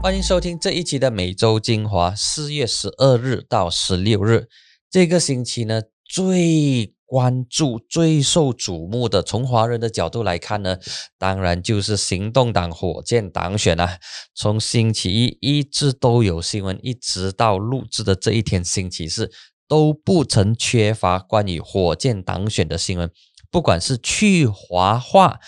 欢迎收听这一期的每周精华。四月十二日到十六日，这个星期呢，最关注、最受瞩目的，从华人的角度来看呢，当然就是行动党火箭党选啊。从星期一一直都有新闻，一直到录制的这一天，星期四都不曾缺乏关于火箭党选的新闻。不管是去华化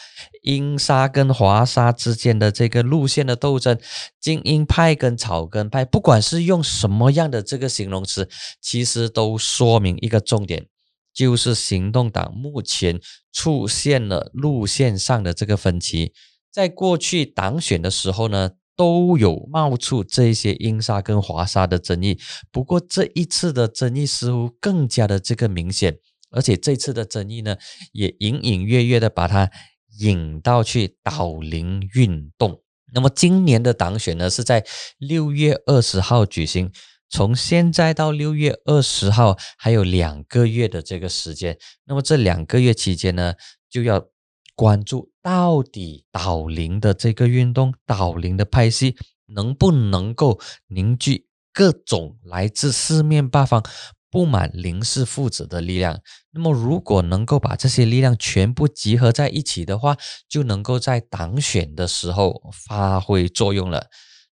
英沙跟华沙之间的这个路线的斗争，精英派跟草根派，不管是用什么样的这个形容词，其实都说明一个重点，就是行动党目前出现了路线上的这个分歧。在过去党选的时候呢，都有冒出这些英沙跟华沙的争议，不过这一次的争议似乎更加的这个明显。而且这次的争议呢，也隐隐约约的把它引到去岛灵运动。那么今年的党选呢，是在六月二十号举行。从现在到六月二十号，还有两个月的这个时间。那么这两个月期间呢，就要关注到底岛灵的这个运动，岛灵的派系能不能够凝聚各种来自四面八方。不满林氏父子的力量，那么如果能够把这些力量全部集合在一起的话，就能够在党选的时候发挥作用了。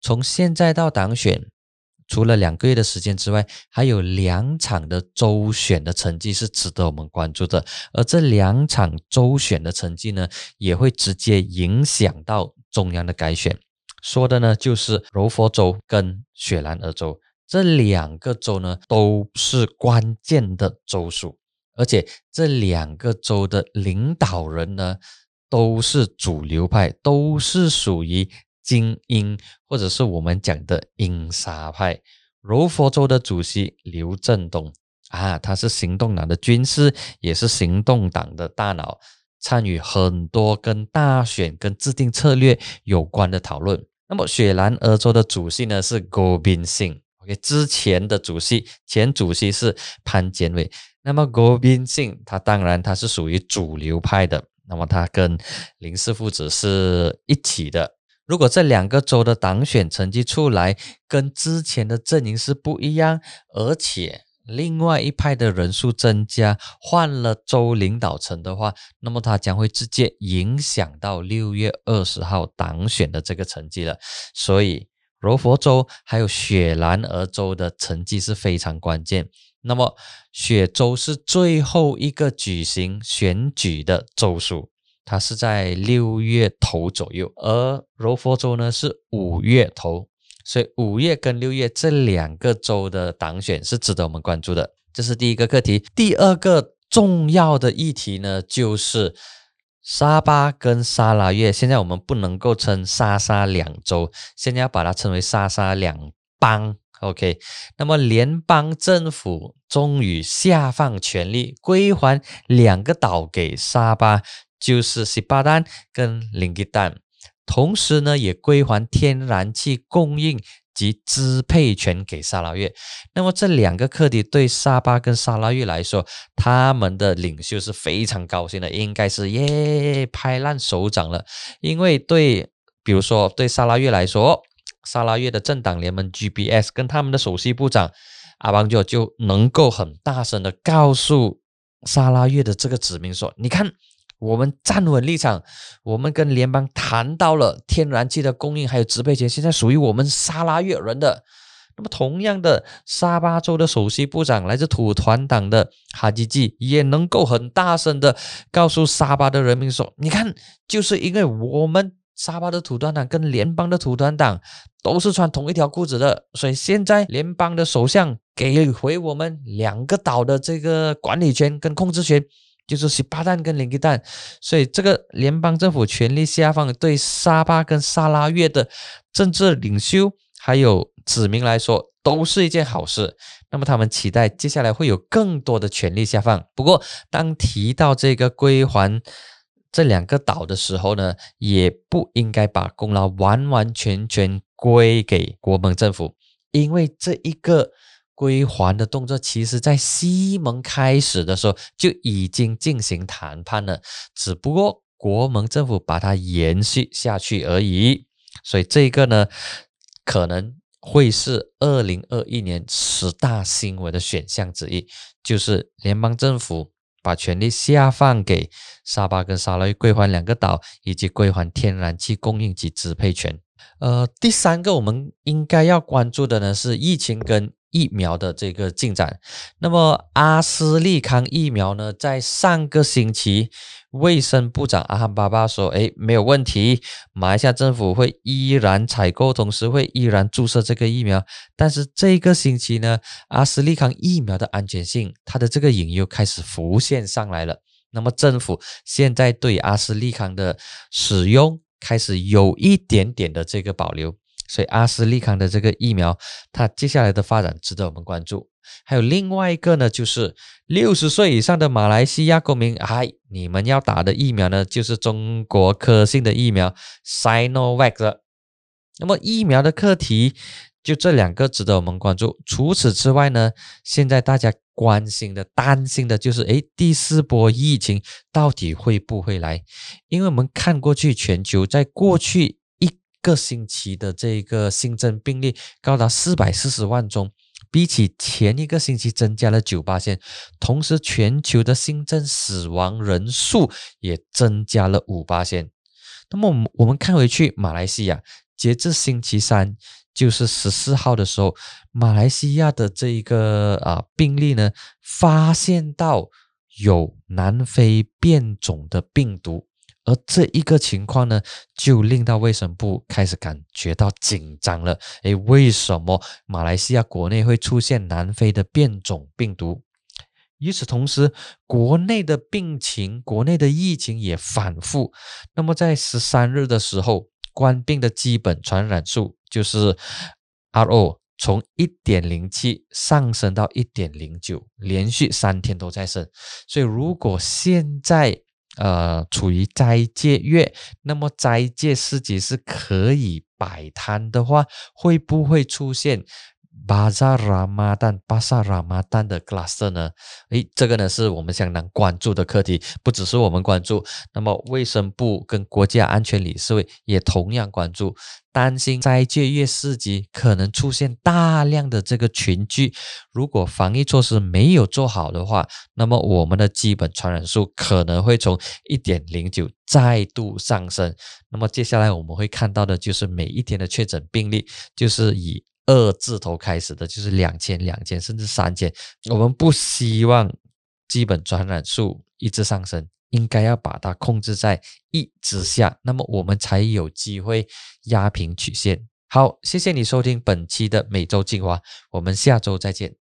从现在到党选，除了两个月的时间之外，还有两场的周选的成绩是值得我们关注的。而这两场周选的成绩呢，也会直接影响到中央的改选。说的呢，就是柔佛州跟雪兰莪州。这两个州呢，都是关键的州属，而且这两个州的领导人呢，都是主流派，都是属于精英，或者是我们讲的英沙派。柔佛州的主席刘振东啊，他是行动党的军师，也是行动党的大脑，参与很多跟大选、跟制定策略有关的讨论。那么雪兰莪州的主席呢，是郭宾信。OK，之前的主席前主席是潘建伟，那么郭宾信他当然他是属于主流派的，那么他跟林氏父子是一起的。如果这两个州的党选成绩出来跟之前的阵营是不一样，而且另外一派的人数增加，换了州领导层的话，那么他将会直接影响到六月二十号党选的这个成绩了，所以。柔佛州还有雪兰莪州的成绩是非常关键。那么雪州是最后一个举行选举的州属，它是在六月头左右，而柔佛州呢是五月头，所以五月跟六月这两个州的党选是值得我们关注的。这是第一个课题。第二个重要的议题呢，就是。沙巴跟沙拉越，现在我们不能够称沙沙两州，现在要把它称为沙沙两邦。OK，那么联邦政府终于下放权力，归还两个岛给沙巴，就是西巴丹跟林吉丹，同时呢，也归还天然气供应。及支配权给沙拉越，那么这两个课题对沙巴跟沙拉越来说，他们的领袖是非常高兴的，应该是耶拍烂手掌了。因为对，比如说对沙拉越来说，沙拉越的政党联盟 GBS 跟他们的首席部长阿邦就就能够很大声的告诉沙拉越的这个子民说，你看。我们站稳立场，我们跟联邦谈到了天然气的供应，还有支配权，现在属于我们沙拉越人的。那么，同样的，沙巴州的首席部长来自土团党的哈基季，也能够很大声的告诉沙巴的人民说：“你看，就是因为我们沙巴的土团党跟联邦的土团党都是穿同一条裤子的，所以现在联邦的首相给回我们两个岛的这个管理权跟控制权。”就是十八弹跟零一弹，所以这个联邦政府权力下放，对沙巴跟沙拉越的政治领袖还有子民来说，都是一件好事。那么他们期待接下来会有更多的权力下放。不过，当提到这个归还这两个岛的时候呢，也不应该把功劳完完全全归给国盟政府，因为这一个。归还的动作，其实在西蒙开始的时候就已经进行谈判了，只不过国盟政府把它延续下去而已。所以这个呢，可能会是二零二一年十大新闻的选项之一，就是联邦政府把权力下放给沙巴跟沙拉越归还两个岛，以及归还天然气供应及支配权。呃，第三个我们应该要关注的呢是疫情跟。疫苗的这个进展，那么阿斯利康疫苗呢，在上个星期，卫生部长阿汉巴巴说：“哎，没有问题，马来西亚政府会依然采购，同时会依然注射这个疫苗。”但是这个星期呢，阿斯利康疫苗的安全性，它的这个隐忧开始浮现上来了。那么政府现在对阿斯利康的使用开始有一点点的这个保留。所以阿斯利康的这个疫苗，它接下来的发展值得我们关注。还有另外一个呢，就是六十岁以上的马来西亚公民，嗨，你们要打的疫苗呢，就是中国科兴的疫苗 Sinovac。那么疫苗的课题就这两个值得我们关注。除此之外呢，现在大家关心的、担心的就是，诶，第四波疫情到底会不会来？因为我们看过去，全球在过去。个星期的这个新增病例高达四百四十万宗，比起前一个星期增加了九八千，同时全球的新增死亡人数也增加了五八千。那么我们我们看回去，马来西亚截至星期三，就是十四号的时候，马来西亚的这一个啊病例呢，发现到有南非变种的病毒。而这一个情况呢，就令到卫生部开始感觉到紧张了。诶，为什么马来西亚国内会出现南非的变种病毒？与此同时，国内的病情、国内的疫情也反复。那么在十三日的时候，冠病的基本传染数就是 R.O. 从一点零七上升到一点零九，连续三天都在升。所以如果现在，呃，处于斋戒月，那么斋戒四级是可以摆摊的话，会不会出现？巴扎拉马丹、巴萨拉马丹的 cluster 呢？诶，这个呢是我们相当关注的课题，不只是我们关注，那么卫生部跟国家安全理事会也同样关注，担心斋戒月四级可能出现大量的这个群聚，如果防疫措施没有做好的话，那么我们的基本传染数可能会从一点零九再度上升，那么接下来我们会看到的就是每一天的确诊病例就是以。二字头开始的就是两千、两千甚至三千，我们不希望基本传染数一直上升，应该要把它控制在一之下，那么我们才有机会压平曲线。好，谢谢你收听本期的每周精华，我们下周再见。